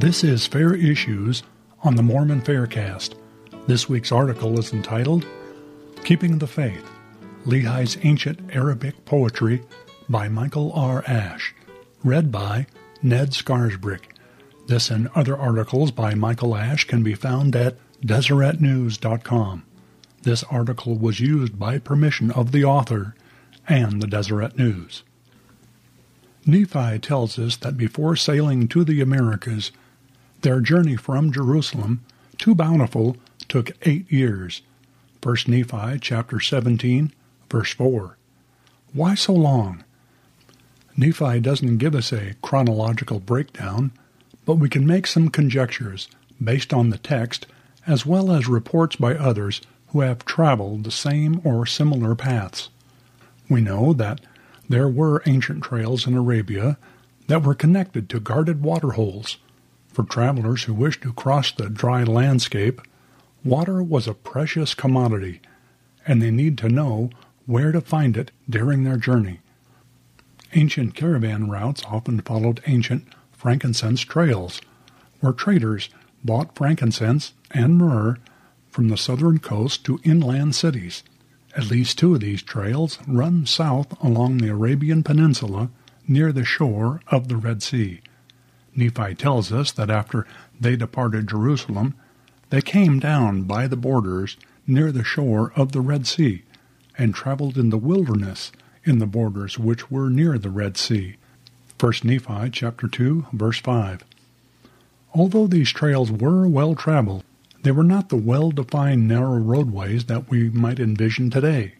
This is Fair Issues on the Mormon Faircast. This week's article is entitled Keeping the Faith Lehi's Ancient Arabic Poetry by Michael R. Ash, read by Ned Scarisbrick. This and other articles by Michael Ash can be found at DeseretNews.com. This article was used by permission of the author and the Deseret News. Nephi tells us that before sailing to the Americas, their journey from Jerusalem to Bountiful took eight years. 1 Nephi chapter 17, verse 4. Why so long? Nephi doesn't give us a chronological breakdown, but we can make some conjectures based on the text as well as reports by others who have traveled the same or similar paths. We know that there were ancient trails in Arabia that were connected to guarded water holes. For travelers who wished to cross the dry landscape, water was a precious commodity, and they need to know where to find it during their journey. Ancient caravan routes often followed ancient frankincense trails, where traders bought frankincense and myrrh from the southern coast to inland cities. At least two of these trails run south along the Arabian Peninsula near the shore of the Red Sea. Nephi tells us that after they departed Jerusalem, they came down by the borders near the shore of the Red Sea and traveled in the wilderness in the borders which were near the Red Sea. 1 Nephi chapter 2 verse 5. Although these trails were well traveled, they were not the well-defined narrow roadways that we might envision today.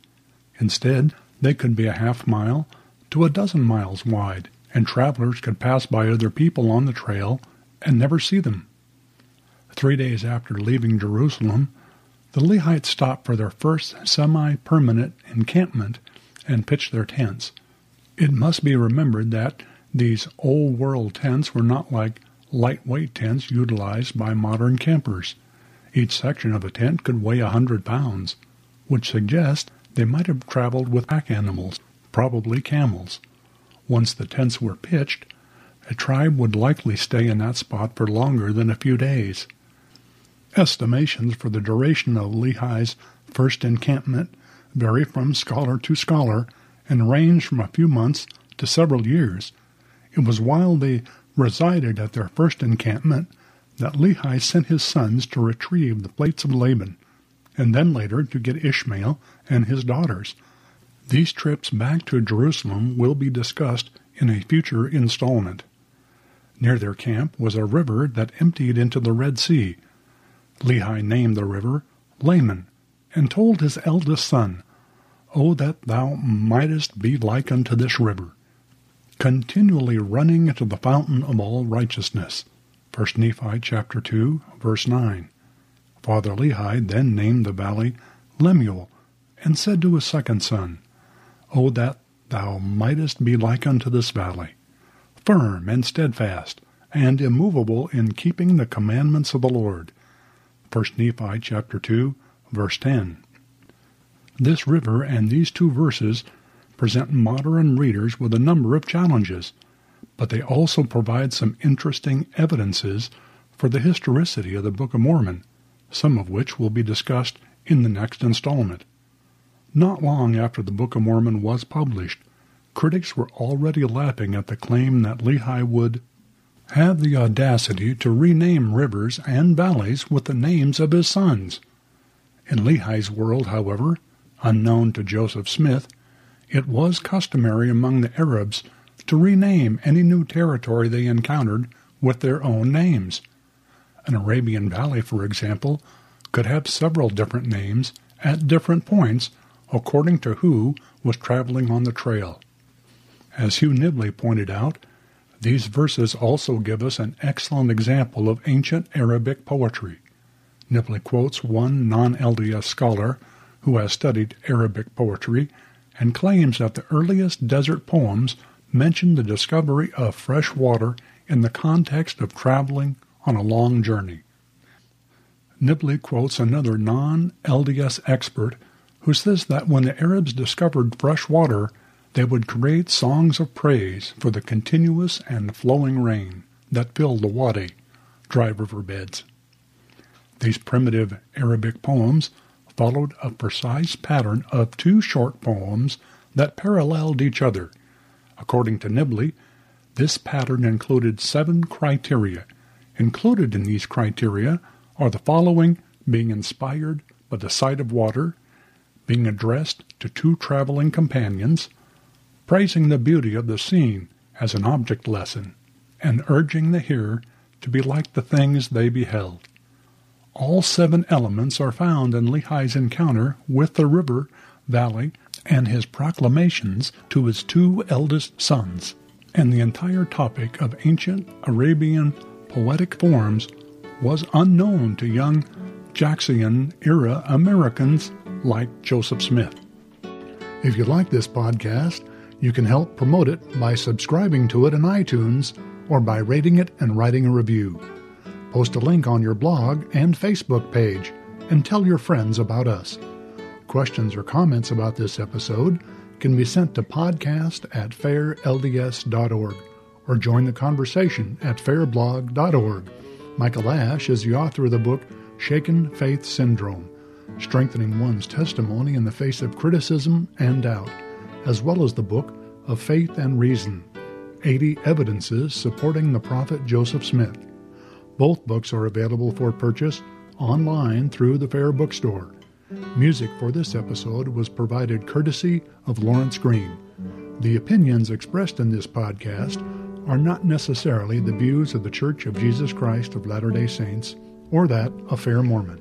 Instead, they could be a half mile to a dozen miles wide, and travelers could pass by other people on the trail and never see them. Three days after leaving Jerusalem, the Lehites stopped for their first semi-permanent encampment and pitched their tents. It must be remembered that these old-world tents were not like lightweight tents utilized by modern campers. Each section of a tent could weigh a hundred pounds, which suggests they might have traveled with pack animals, probably camels. Once the tents were pitched, a tribe would likely stay in that spot for longer than a few days. Estimations for the duration of Lehi's first encampment vary from scholar to scholar and range from a few months to several years. It was while they resided at their first encampment that Lehi sent his sons to retrieve the plates of Laban, and then later to get Ishmael and his daughters. These trips back to Jerusalem will be discussed in a future installment. Near their camp was a river that emptied into the Red Sea. Lehi named the river Laman, and told his eldest son, O that thou mightest be like unto this river, continually running into the fountain of all righteousness. 1 Nephi chapter 2, verse 9. Father Lehi then named the valley Lemuel, and said to his second son, O that thou mightest be like unto this valley, firm and steadfast, and immovable in keeping the commandments of the Lord. 1 Nephi chapter 2, verse 10. This river and these two verses present modern readers with a number of challenges but they also provide some interesting evidences for the historicity of the Book of Mormon, some of which will be discussed in the next installment. Not long after the Book of Mormon was published, critics were already laughing at the claim that Lehi would have the audacity to rename rivers and valleys with the names of his sons. In Lehi's world, however, unknown to Joseph Smith, it was customary among the Arabs to rename any new territory they encountered with their own names. An Arabian valley, for example, could have several different names at different points according to who was traveling on the trail. As Hugh Nibley pointed out, these verses also give us an excellent example of ancient Arabic poetry. Nibley quotes one non-LDS scholar who has studied Arabic poetry and claims that the earliest desert poems mention the discovery of fresh water in the context of traveling on a long journey. Nibley quotes another non-LDS expert who says that when the Arabs discovered fresh water, they would create songs of praise for the continuous and flowing rain that filled the wadi, dry river beds. These primitive Arabic poems followed a precise pattern of two short poems that paralleled each other. According to Nibley, this pattern included seven criteria. Included in these criteria are the following being inspired by the sight of water, being addressed to two traveling companions, praising the beauty of the scene as an object lesson, and urging the hearer to be like the things they beheld. All seven elements are found in Lehi's encounter with the river, valley, and his proclamations to his two eldest sons. And the entire topic of ancient Arabian poetic forms was unknown to young Jackson era Americans like Joseph Smith. If you like this podcast, you can help promote it by subscribing to it in iTunes or by rating it and writing a review. Post a link on your blog and Facebook page and tell your friends about us. Questions or comments about this episode can be sent to podcast at fairlds.org or join the conversation at fairblog.org. Michael Ash is the author of the book Shaken Faith Syndrome Strengthening One's Testimony in the Face of Criticism and Doubt, as well as the book of Faith and Reason 80 Evidences Supporting the Prophet Joseph Smith. Both books are available for purchase online through the Fair Bookstore. Music for this episode was provided courtesy of Lawrence Green. The opinions expressed in this podcast are not necessarily the views of the Church of Jesus Christ of Latter day Saints or that of Fair Mormon.